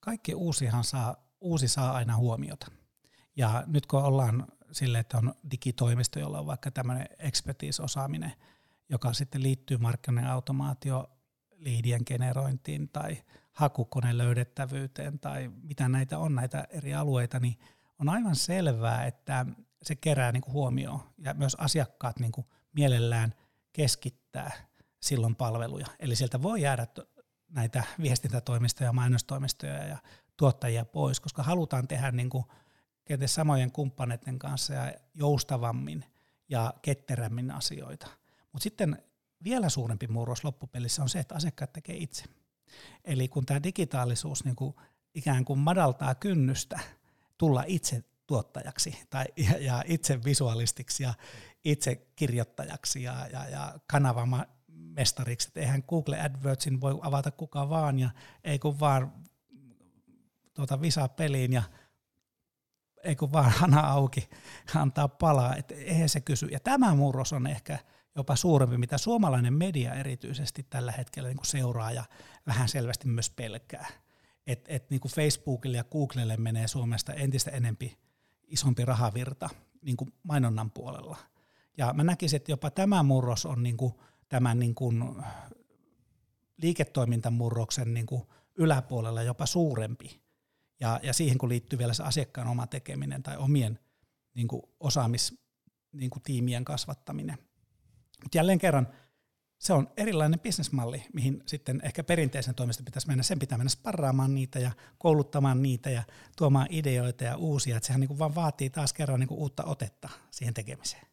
Kaikki uusihan saa, uusi saa aina huomiota. Ja nyt kun ollaan sille, että on digitoimisto, jolla on vaikka tämmöinen expertise-osaaminen – joka sitten liittyy markkinoiden automaatio liidien generointiin tai hakukoneen löydettävyyteen tai mitä näitä on, näitä eri alueita, niin on aivan selvää, että se kerää niin kuin huomioon ja myös asiakkaat niin kuin mielellään keskittää silloin palveluja. Eli sieltä voi jäädä näitä viestintätoimistoja, mainostoimistoja ja tuottajia pois, koska halutaan tehdä niin kuin samojen kumppaneiden kanssa ja joustavammin ja ketterämmin asioita. Mutta sitten vielä suurempi murros loppupelissä on se, että asiakkaat tekee itse. Eli kun tämä digitaalisuus niin kuin ikään kuin madaltaa kynnystä tulla itse tuottajaksi tai, ja, ja itse visualistiksi ja itse kirjoittajaksi ja, ja, ja kanavamestariksi. Että eihän Google AdWordsin voi avata kuka vaan ja ei kun vaan tuota visaa peliin ja ei kun vaan hana auki antaa palaa. Et eihän se kysy. Ja tämä murros on ehkä – jopa suurempi, mitä suomalainen media erityisesti tällä hetkellä niin kuin seuraa ja vähän selvästi myös pelkää. Et, et niin kuin Facebookille ja Googlelle menee Suomesta entistä enempi isompi rahavirta niin kuin mainonnan puolella. Ja mä näkisin, että jopa tämä murros on niin kuin tämän niin kuin liiketoimintamurroksen niin kuin yläpuolella jopa suurempi. Ja, ja siihen kun liittyy vielä se asiakkaan oma tekeminen tai omien niin kuin osaamis niin tiimien kasvattaminen. Mutta jälleen kerran, se on erilainen bisnesmalli, mihin sitten ehkä perinteisen toimesta pitäisi mennä. Sen pitää mennä sparraamaan niitä ja kouluttamaan niitä ja tuomaan ideoita ja uusia. Että sehän niin kuin vaan vaatii taas kerran niin kuin uutta otetta siihen tekemiseen.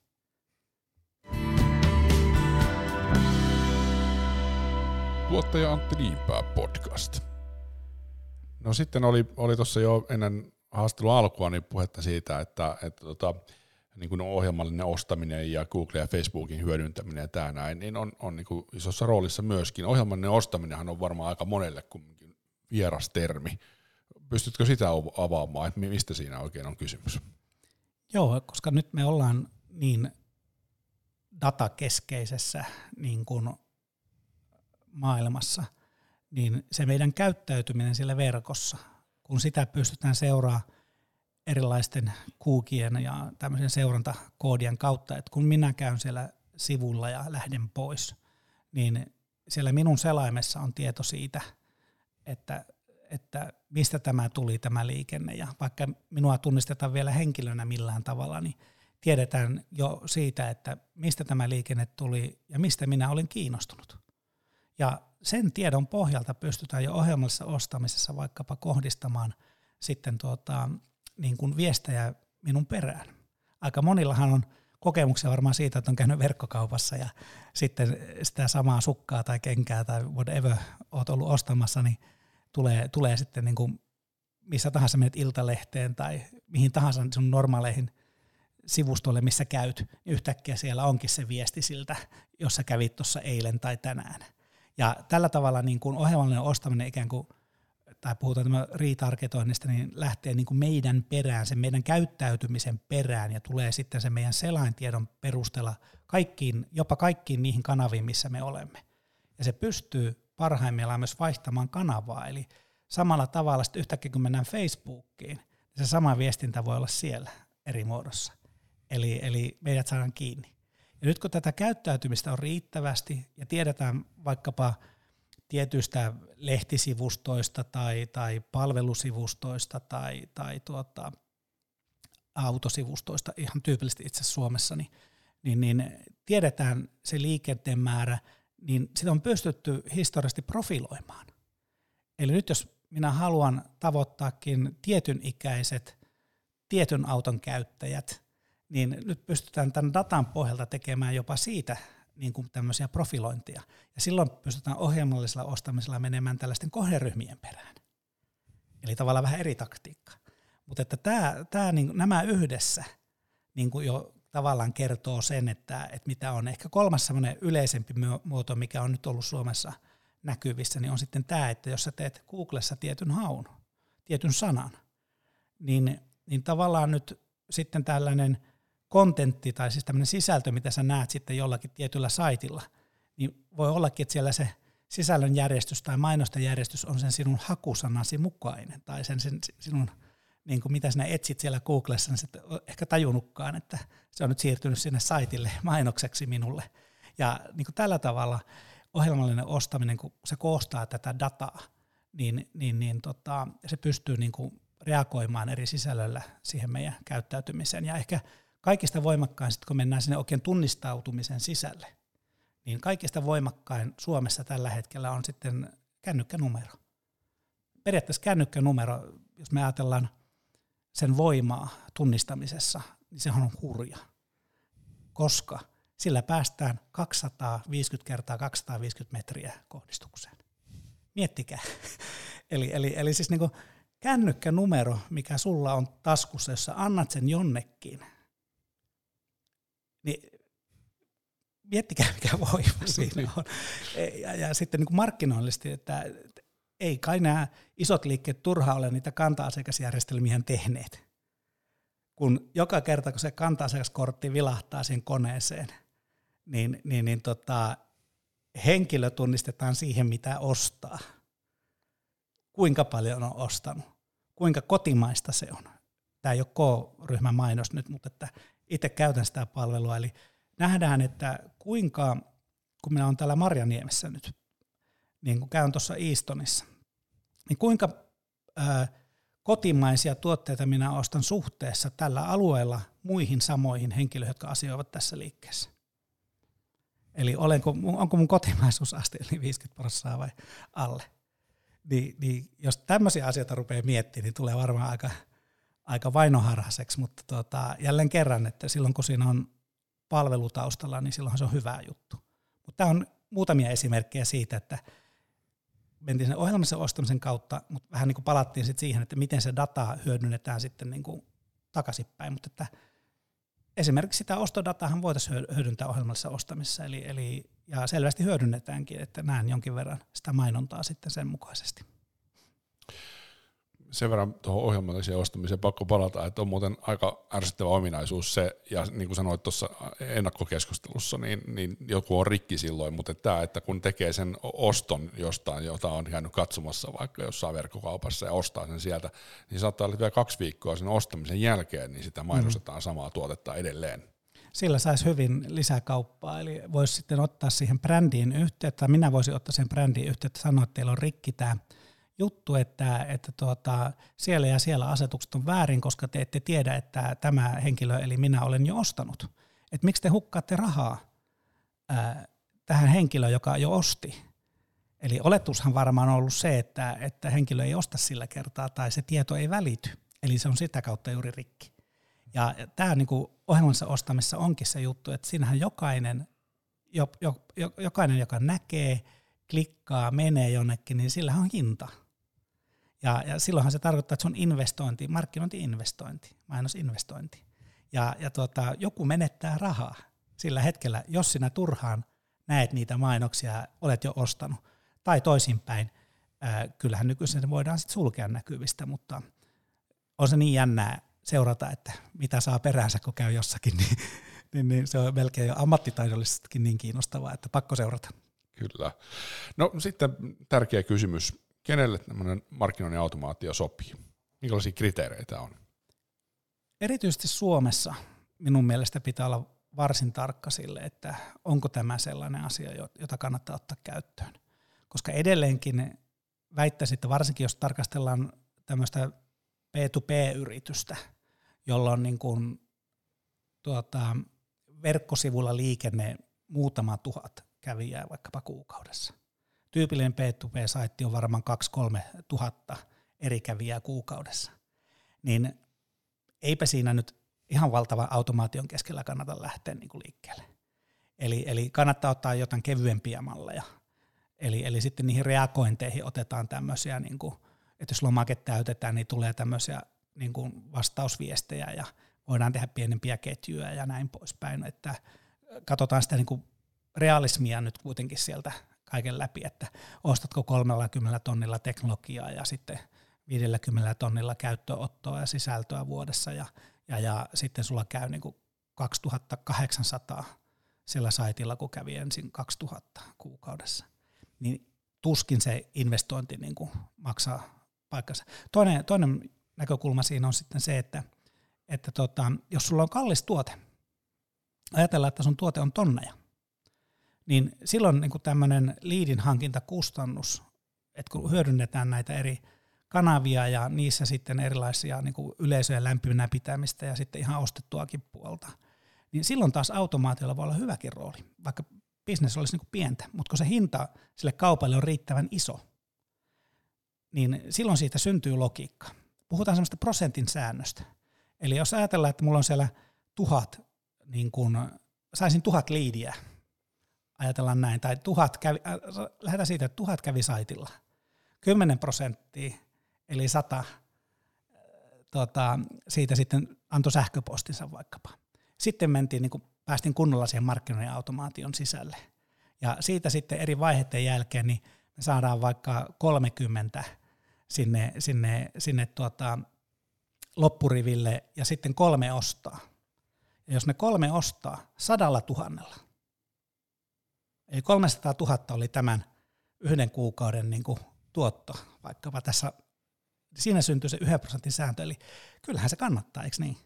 Tuottaja Antti Niinpää podcast. No sitten oli, oli tuossa jo ennen haastelun alkua niin puhetta siitä, että, että tota, niin kuin ohjelmallinen ostaminen ja Google ja Facebookin hyödyntäminen ja tämä näin, niin on, on niin kuin isossa roolissa myöskin. Ohjelmallinen ostaminenhan on varmaan aika monelle kumminkin vieras termi. Pystytkö sitä avaamaan, että mistä siinä oikein on kysymys? Joo, koska nyt me ollaan niin datakeskeisessä niin kuin maailmassa, niin se meidän käyttäytyminen siellä verkossa, kun sitä pystytään seuraamaan erilaisten kuukien ja tämmöisen seurantakoodien kautta, että kun minä käyn siellä sivulla ja lähden pois, niin siellä minun selaimessa on tieto siitä, että, että mistä tämä tuli tämä liikenne ja vaikka minua tunnistetaan vielä henkilönä millään tavalla, niin tiedetään jo siitä, että mistä tämä liikenne tuli ja mistä minä olin kiinnostunut. Ja sen tiedon pohjalta pystytään jo ohjelmallisessa ostamisessa vaikkapa kohdistamaan sitten tuota, niin kuin viestejä minun perään. Aika monillahan on kokemuksia varmaan siitä, että on käynyt verkkokaupassa ja sitten sitä samaa sukkaa tai kenkää tai whatever oot ollut ostamassa, niin tulee, tulee sitten niin kuin missä tahansa menet iltalehteen tai mihin tahansa sun normaaleihin sivustolle, missä käyt, niin yhtäkkiä siellä onkin se viesti siltä, jossa kävit tuossa eilen tai tänään. Ja tällä tavalla niin kuin ohjelmallinen ostaminen ikään kuin tai puhutaan tämä retargetoinnista, niin lähtee niin kuin meidän perään, sen meidän käyttäytymisen perään ja tulee sitten se meidän selaintiedon perusteella kaikkiin, jopa kaikkiin niihin kanaviin, missä me olemme. Ja se pystyy parhaimmillaan myös vaihtamaan kanavaa, eli samalla tavalla sitten yhtäkkiä kun mennään Facebookiin, niin se sama viestintä voi olla siellä eri muodossa. Eli, eli meidät saadaan kiinni. Ja nyt kun tätä käyttäytymistä on riittävästi ja tiedetään vaikkapa – tietyistä lehtisivustoista tai, tai palvelusivustoista tai, tai tuota, autosivustoista, ihan tyypillisesti itse Suomessa, niin, niin, niin tiedetään se liikenteen määrä, niin sitä on pystytty historiallisesti profiloimaan. Eli nyt jos minä haluan tavoittaakin tietyn ikäiset, tietyn auton käyttäjät, niin nyt pystytään tämän datan pohjalta tekemään jopa siitä niin kuin tämmöisiä profilointia. Ja silloin pystytään ohjelmallisella ostamisella menemään tällaisten kohderyhmien perään. Eli tavallaan vähän eri taktiikka. Mutta että tämä, tämä, niin, nämä yhdessä niin kuin jo tavallaan kertoo sen, että, että mitä on. Ehkä kolmas semmoinen yleisempi muoto, mikä on nyt ollut Suomessa näkyvissä, niin on sitten tämä, että jos sä teet Googlessa tietyn haun, tietyn sanan, niin, niin tavallaan nyt sitten tällainen – kontentti tai siis tämmöinen sisältö, mitä sä näet sitten jollakin tietyllä saitilla, niin voi ollakin, että siellä se sisällön järjestys tai mainosten järjestys on sen sinun hakusanasi mukainen tai sen, sen sinun, niin kuin mitä sinä etsit siellä Googlessa, niin sitten ehkä tajunnutkaan, että se on nyt siirtynyt sinne saitille mainokseksi minulle. Ja niin kuin tällä tavalla ohjelmallinen ostaminen, kun se koostaa tätä dataa, niin, niin, niin tota, se pystyy niin kuin reagoimaan eri sisällöllä siihen meidän käyttäytymiseen. Ja ehkä kaikista voimakkain, sit kun mennään sinne oikein tunnistautumisen sisälle, niin kaikista voimakkain Suomessa tällä hetkellä on sitten kännykkänumero. Periaatteessa kännykkänumero, jos me ajatellaan sen voimaa tunnistamisessa, niin se on hurja, koska sillä päästään 250 kertaa 250 metriä kohdistukseen. Miettikää. eli, eli, eli siis niin kännykkänumero, mikä sulla on taskussa, jos sä annat sen jonnekin – niin miettikää mikä voima siinä on. Ja, ja sitten niin markkinoillisesti, että ei kai nämä isot liikkeet turhaa ole niitä kanta-asiakasjärjestelmiä tehneet. Kun joka kerta, kun se kanta-asiakaskortti vilahtaa siihen koneeseen, niin, niin, niin tota, henkilö tunnistetaan siihen, mitä ostaa. Kuinka paljon on ostanut, kuinka kotimaista se on. Tämä ei ole K-ryhmän mainos nyt, mutta että itse käytän sitä palvelua, eli nähdään, että kuinka, kun minä olen täällä Marjaniemessä nyt, niin kun käyn tuossa Eastonissa, niin kuinka ää, kotimaisia tuotteita minä ostan suhteessa tällä alueella muihin samoihin henkilöihin, jotka asioivat tässä liikkeessä. Eli olenko, onko mun kotimaisuusaste eli 50 prosenttia vai alle. Niin, niin jos tämmöisiä asioita rupeaa miettimään, niin tulee varmaan aika aika vainoharhaiseksi, mutta tota, jälleen kerran, että silloin kun siinä on palvelutaustalla, niin silloinhan se on hyvä juttu. Mutta tämä on muutamia esimerkkejä siitä, että mentiin sen ohjelmassa ostamisen kautta, mutta vähän niin kuin palattiin sitten siihen, että miten se data hyödynnetään sitten niin kuin takaisinpäin, mutta että esimerkiksi sitä ostodatahan voitaisiin hyödyntää ohjelmallisessa ostamisessa, eli, eli, ja selvästi hyödynnetäänkin, että näen jonkin verran sitä mainontaa sitten sen mukaisesti sen verran tuohon ohjelmalliseen ostamiseen pakko palata, että on muuten aika ärsyttävä ominaisuus se, ja niin kuin sanoit tuossa ennakkokeskustelussa, niin, niin joku on rikki silloin, mutta tämä, että kun tekee sen oston jostain, jota on käynyt katsomassa vaikka jossain verkkokaupassa ja ostaa sen sieltä, niin saattaa olla vielä kaksi viikkoa sen ostamisen jälkeen, niin sitä mainostetaan mm. samaa tuotetta edelleen. Sillä saisi hyvin lisäkauppaa, eli voisi sitten ottaa siihen brändiin yhteyttä, minä voisin ottaa sen brändiin yhteyttä, sanoa, että teillä on rikki tämä juttu, että, että tuota, siellä ja siellä asetukset on väärin, koska te ette tiedä, että tämä henkilö, eli minä olen jo ostanut. Et miksi te hukkaatte rahaa ää, tähän henkilöön, joka jo osti? Eli oletushan varmaan on ollut se, että, että henkilö ei osta sillä kertaa tai se tieto ei välity. Eli se on sitä kautta juuri rikki. Ja tämä niin ohjelmansa ostamissa onkin se juttu, että siinähän jokainen, jo, jo, jo, jokainen joka näkee, klikkaa, menee jonnekin, niin sillä on hinta. Ja, ja silloinhan se tarkoittaa, että se on investointi, markkinointi-investointi, mainosinvestointi. Ja, ja tuota, joku menettää rahaa sillä hetkellä, jos sinä turhaan näet niitä mainoksia, olet jo ostanut. Tai toisinpäin, ää, kyllähän nykyisin voidaan sitten sulkea näkyvistä, mutta on se niin jännää seurata, että mitä saa peräänsä, kun käy jossakin, niin, niin, niin se on melkein jo ammattitaidollisestikin niin kiinnostavaa, että pakko seurata. Kyllä. No sitten tärkeä kysymys. Kenelle tämmöinen markkinoinnin automaatio sopii? Minkälaisia kriteereitä on? Erityisesti Suomessa minun mielestä pitää olla varsin tarkka sille, että onko tämä sellainen asia, jota kannattaa ottaa käyttöön. Koska edelleenkin väittäisin, että varsinkin jos tarkastellaan tämmöistä P2P-yritystä, jolla on niin kuin, tuota, verkkosivulla liikenne muutama tuhat kävijää vaikkapa kuukaudessa. Tyypillinen P2P-saitti on varmaan 2-3 tuhatta eri kävijää kuukaudessa. Niin eipä siinä nyt ihan valtava automaation keskellä kannata lähteä niin kuin liikkeelle. Eli, eli kannattaa ottaa jotain kevyempiä malleja. Eli, eli sitten niihin reagointeihin otetaan tämmöisiä, niin kuin, että jos lomake täytetään, niin tulee tämmöisiä niin kuin vastausviestejä ja voidaan tehdä pienempiä ketjuja ja näin poispäin. Että katsotaan sitä niin kuin realismia nyt kuitenkin sieltä kaiken läpi, että ostatko 30 tonnilla teknologiaa ja sitten 50 tonnilla käyttöottoa ja sisältöä vuodessa ja, ja, ja sitten sulla käy niin kuin 2800 sillä saitilla, kun kävi ensin 2000 kuukaudessa. Niin tuskin se investointi niin kuin maksaa paikkansa. Toinen, toinen näkökulma siinä on sitten se, että, että tota, jos sulla on kallis tuote, ajatellaan, että sun tuote on tonneja, niin silloin niin tämmöinen liidin hankintakustannus, että kun hyödynnetään näitä eri kanavia ja niissä sitten erilaisia niin kuin yleisöjen lämpimänä pitämistä ja sitten ihan ostettuakin puolta, niin silloin taas automaatiolla voi olla hyväkin rooli, vaikka bisnes olisi niin kuin pientä, mutta kun se hinta sille kaupalle on riittävän iso, niin silloin siitä syntyy logiikka. Puhutaan semmoista prosentin säännöstä. Eli jos ajatellaan, että mulla on siellä tuhat, niin kun, saisin tuhat liidiä, ajatellaan näin, tai tuhat kävi, äh, lähdetään siitä, että tuhat kävi saitilla. 10 prosenttia, eli sata, äh, tota, siitä sitten antoi sähköpostinsa vaikkapa. Sitten mentiin, niin päästiin kunnolla siihen markkinoinnin automaation sisälle. Ja siitä sitten eri vaiheiden jälkeen niin me saadaan vaikka 30 sinne, sinne, sinne tuota, loppuriville ja sitten kolme ostaa. Ja jos ne kolme ostaa sadalla tuhannella, eli 300 000 oli tämän yhden kuukauden niin kuin tuotto, vaikkapa tässä, siinä syntyy se yhden prosentin sääntö, eli kyllähän se kannattaa, eikö niin?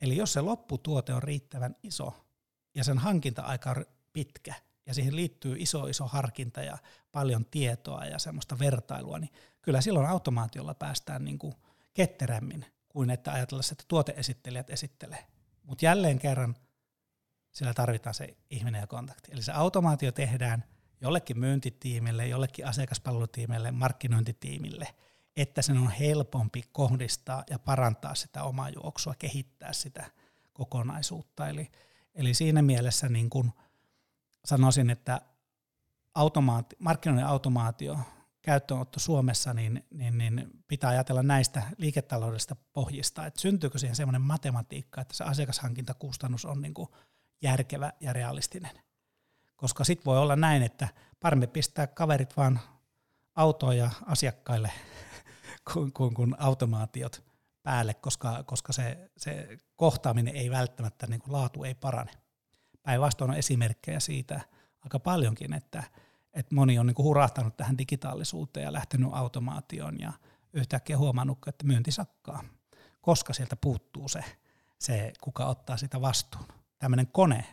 Eli jos se lopputuote on riittävän iso ja sen hankinta-aika on pitkä, ja siihen liittyy iso iso harkinta ja paljon tietoa ja semmoista vertailua, niin kyllä silloin automaatiolla päästään niin kuin ketterämmin kuin että ajatellaan, että tuoteesittelijät esittelee. Mutta jälleen kerran sillä tarvitaan se ihminen ja kontakti. Eli se automaatio tehdään jollekin myyntitiimille, jollekin asiakaspalvelutiimille, markkinointitiimille, että sen on helpompi kohdistaa ja parantaa sitä omaa juoksua, kehittää sitä kokonaisuutta. Eli, eli siinä mielessä niin kun sanoisin, että automaati, markkinoinnin automaatio, käyttöönotto Suomessa, niin, niin, niin pitää ajatella näistä liiketaloudellisista pohjista, että syntyykö siihen semmoinen matematiikka, että se asiakashankintakustannus on niin kuin järkevä ja realistinen. Koska sitten voi olla näin, että parempi pistää kaverit vaan autoon ja asiakkaille kuin, kuin, kuin automaatiot päälle, koska, koska se, se kohtaaminen ei välttämättä, niin kuin laatu ei parane. Päinvastoin on esimerkkejä siitä aika paljonkin, että, että moni on niin kuin hurahtanut tähän digitaalisuuteen ja lähtenyt automaatioon ja yhtäkkiä huomannut, että myynti sakkaa, koska sieltä puuttuu se, se kuka ottaa sitä vastuun. Tämmöinen kone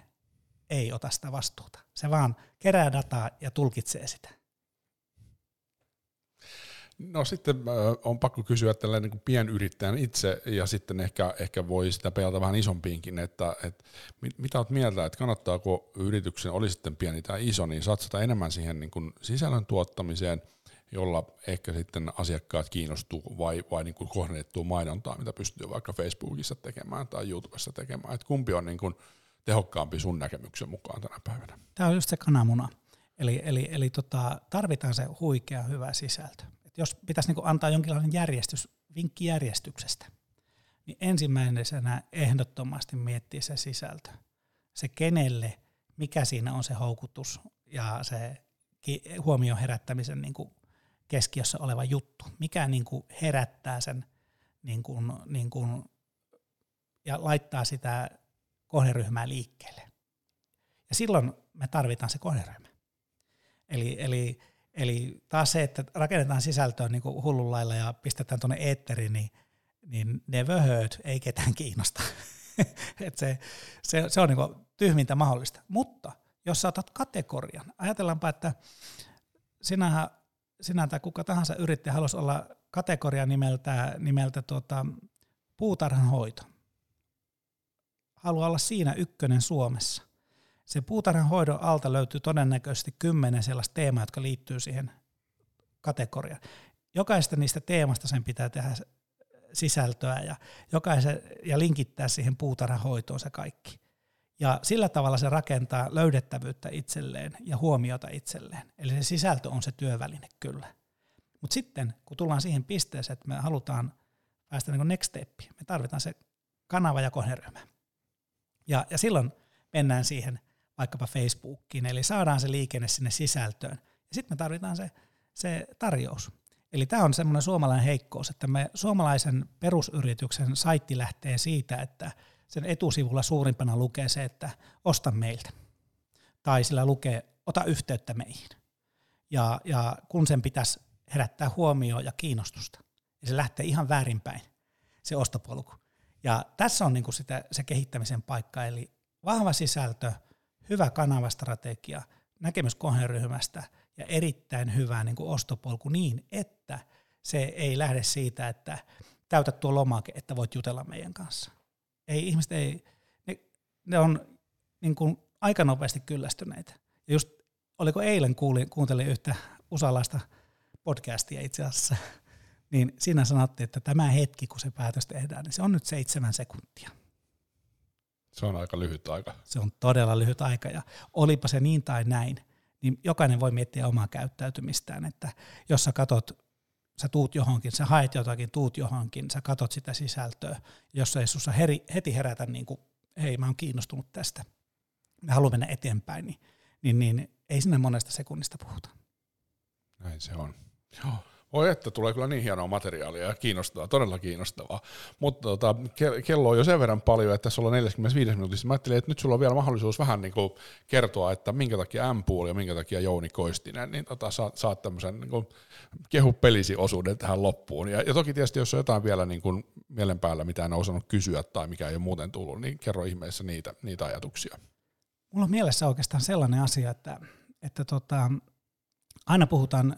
ei ota sitä vastuuta. Se vaan kerää dataa ja tulkitsee sitä. No sitten on pakko kysyä tällainen niin pienyrittäjän itse ja sitten ehkä, ehkä voi sitä pelata vähän isompiinkin, että, että mit, mitä olet mieltä, että kannattaako yrityksen, oli sitten pieni tai iso, niin satsata enemmän siihen niin kuin sisällön tuottamiseen jolla ehkä sitten asiakkaat kiinnostuu vai, vai niin kuin kohdennettua mainontaa, mitä pystyy vaikka Facebookissa tekemään tai YouTubessa tekemään. Et kumpi on niin kuin tehokkaampi sun näkemyksen mukaan tänä päivänä? Tämä on just se kananmuna. Eli, eli, eli tota, tarvitaan se huikea hyvä sisältö. Et jos pitäisi niin antaa jonkinlainen järjestys, vinkki järjestyksestä, niin ensimmäisenä ehdottomasti miettiä se sisältö. Se kenelle, mikä siinä on se houkutus ja se huomion herättämisen niin kuin keskiössä oleva juttu. Mikä niin kuin herättää sen niin kuin, niin kuin, ja laittaa sitä kohderyhmää liikkeelle. Ja silloin me tarvitaan se kohderyhmä. Eli, eli, eli taas se, että rakennetaan sisältöä niin kuin hullun lailla ja pistetään tuonne eetteriin, niin, niin ne vöhöt ei ketään kiinnosta. Et se, se, se on niin kuin tyhmintä mahdollista. Mutta jos sä otat kategorian, ajatellaanpa, että sinähän, sinä tai kuka tahansa yrittäjä haluaisi olla kategoria nimeltä, nimeltä tuota, puutarhanhoito. Haluaa olla siinä ykkönen Suomessa se puutarhanhoidon alta löytyy todennäköisesti kymmenen sellaista teemaa, jotka liittyy siihen kategoriaan. Jokaista niistä teemasta sen pitää tehdä sisältöä ja, jokaisen, ja linkittää siihen puutarhanhoitoon se kaikki. Ja sillä tavalla se rakentaa löydettävyyttä itselleen ja huomiota itselleen. Eli se sisältö on se työväline kyllä. Mutta sitten, kun tullaan siihen pisteeseen, että me halutaan päästä niin next step, me tarvitaan se kanava ja kohderyhmä. Ja, ja silloin mennään siihen vaikkapa Facebookiin, eli saadaan se liikenne sinne sisältöön. Ja sitten me tarvitaan se, se tarjous. Eli tämä on semmoinen suomalainen heikkous, että me suomalaisen perusyrityksen saitti lähtee siitä, että sen etusivulla suurimpana lukee se, että osta meiltä. Tai sillä lukee, ota yhteyttä meihin. Ja, ja kun sen pitäisi herättää huomioon ja kiinnostusta. Ja se lähtee ihan väärinpäin, se ostopolku. Ja tässä on niinku sitä, se kehittämisen paikka, eli vahva sisältö – hyvä kanavastrategia, näkemys kohderyhmästä ja erittäin hyvä niin kuin ostopolku niin, että se ei lähde siitä, että täytä tuo lomake, että voit jutella meidän kanssa. Ei, ihmiset ei, ne, ne on niin kuin aika nopeasti kyllästyneitä. Ja just, oliko eilen kuulin, kuuntelin yhtä usalaista podcastia itse asiassa, niin siinä sanottiin, että tämä hetki, kun se päätös tehdään, niin se on nyt seitsemän sekuntia. Se on aika lyhyt aika. Se on todella lyhyt aika ja olipa se niin tai näin, niin jokainen voi miettiä omaa käyttäytymistään, että jos sä katot, sä tuut johonkin, sä haet jotakin, tuut johonkin, sä katot sitä sisältöä, jos ei sussa heri, heti herätä niin kuin, hei mä oon kiinnostunut tästä, mä haluan mennä eteenpäin, niin, niin, niin ei sinne monesta sekunnista puhuta. Näin se on. Joo. Oi että, tulee kyllä niin hienoa materiaalia ja kiinnostavaa, todella kiinnostavaa. Mutta tota, kello on jo sen verran paljon, että tässä ollaan 45 minuutissa. Mä ajattelin, että nyt sulla on vielä mahdollisuus vähän niin kuin kertoa, että minkä takia m ja minkä takia Jouni Koistinen, niin tota, saat, saat tämmöisen niin kehu pelisi osuuden tähän loppuun. Ja, ja toki tietysti, jos on jotain vielä niin kuin mielen päällä, mitä en osannut kysyä tai mikä ei ole muuten tullut, niin kerro ihmeessä niitä, niitä ajatuksia. Mulla on mielessä oikeastaan sellainen asia, että, että tota, aina puhutaan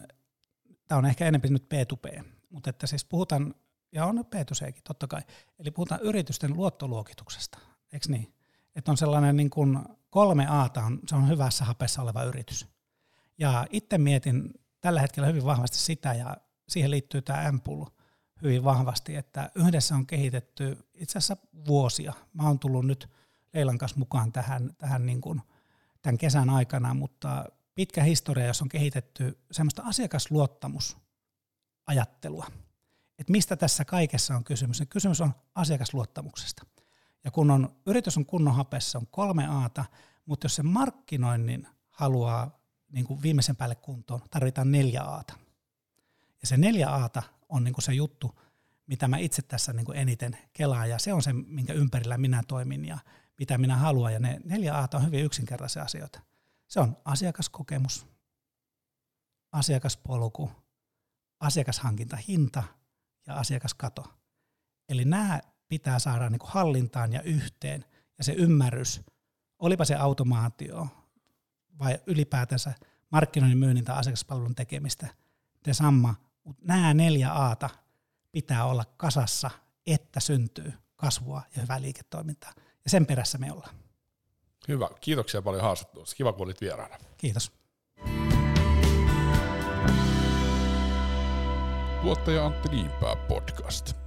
tämä on ehkä enemmän nyt P2P, mutta että siis puhutaan, ja on P2Ckin totta kai, eli puhutaan yritysten luottoluokituksesta, eikö niin? Että on sellainen niin kuin kolme Aata, on, se on hyvässä hapessa oleva yritys. Ja itse mietin tällä hetkellä hyvin vahvasti sitä, ja siihen liittyy tämä Ampul hyvin vahvasti, että yhdessä on kehitetty itse asiassa vuosia. Mä oon tullut nyt Leilan kanssa mukaan tähän, tähän niin kuin tämän kesän aikana, mutta pitkä historia, jossa on kehitetty semmoista asiakasluottamusajattelua. Että mistä tässä kaikessa on kysymys? Ja kysymys on asiakasluottamuksesta. Ja kun on, yritys on kunnon hapessa, on kolme aata, mutta jos se markkinoinnin haluaa niin kuin viimeisen päälle kuntoon, tarvitaan neljä aata. Ja se neljä aata on niin kuin se juttu, mitä mä itse tässä niin kuin eniten kelaan, ja se on se, minkä ympärillä minä toimin ja mitä minä haluan. Ja ne neljä aata on hyvin yksinkertaisia asioita. Se on asiakaskokemus, asiakaspolku, asiakashankintahinta ja asiakaskato. Eli nämä pitää saada niin hallintaan ja yhteen. Ja se ymmärrys, olipa se automaatio vai ylipäätänsä markkinoinnin myynnin tai asiakaspalvelun tekemistä, te samma, mutta nämä neljä aata pitää olla kasassa, että syntyy kasvua ja hyvää liiketoimintaa. Ja sen perässä me ollaan. Hyvä. Kiitoksia paljon haastattelusta. Kiva, kun olit vieraana. Kiitos. Tuottaja Antti Niinpää podcast.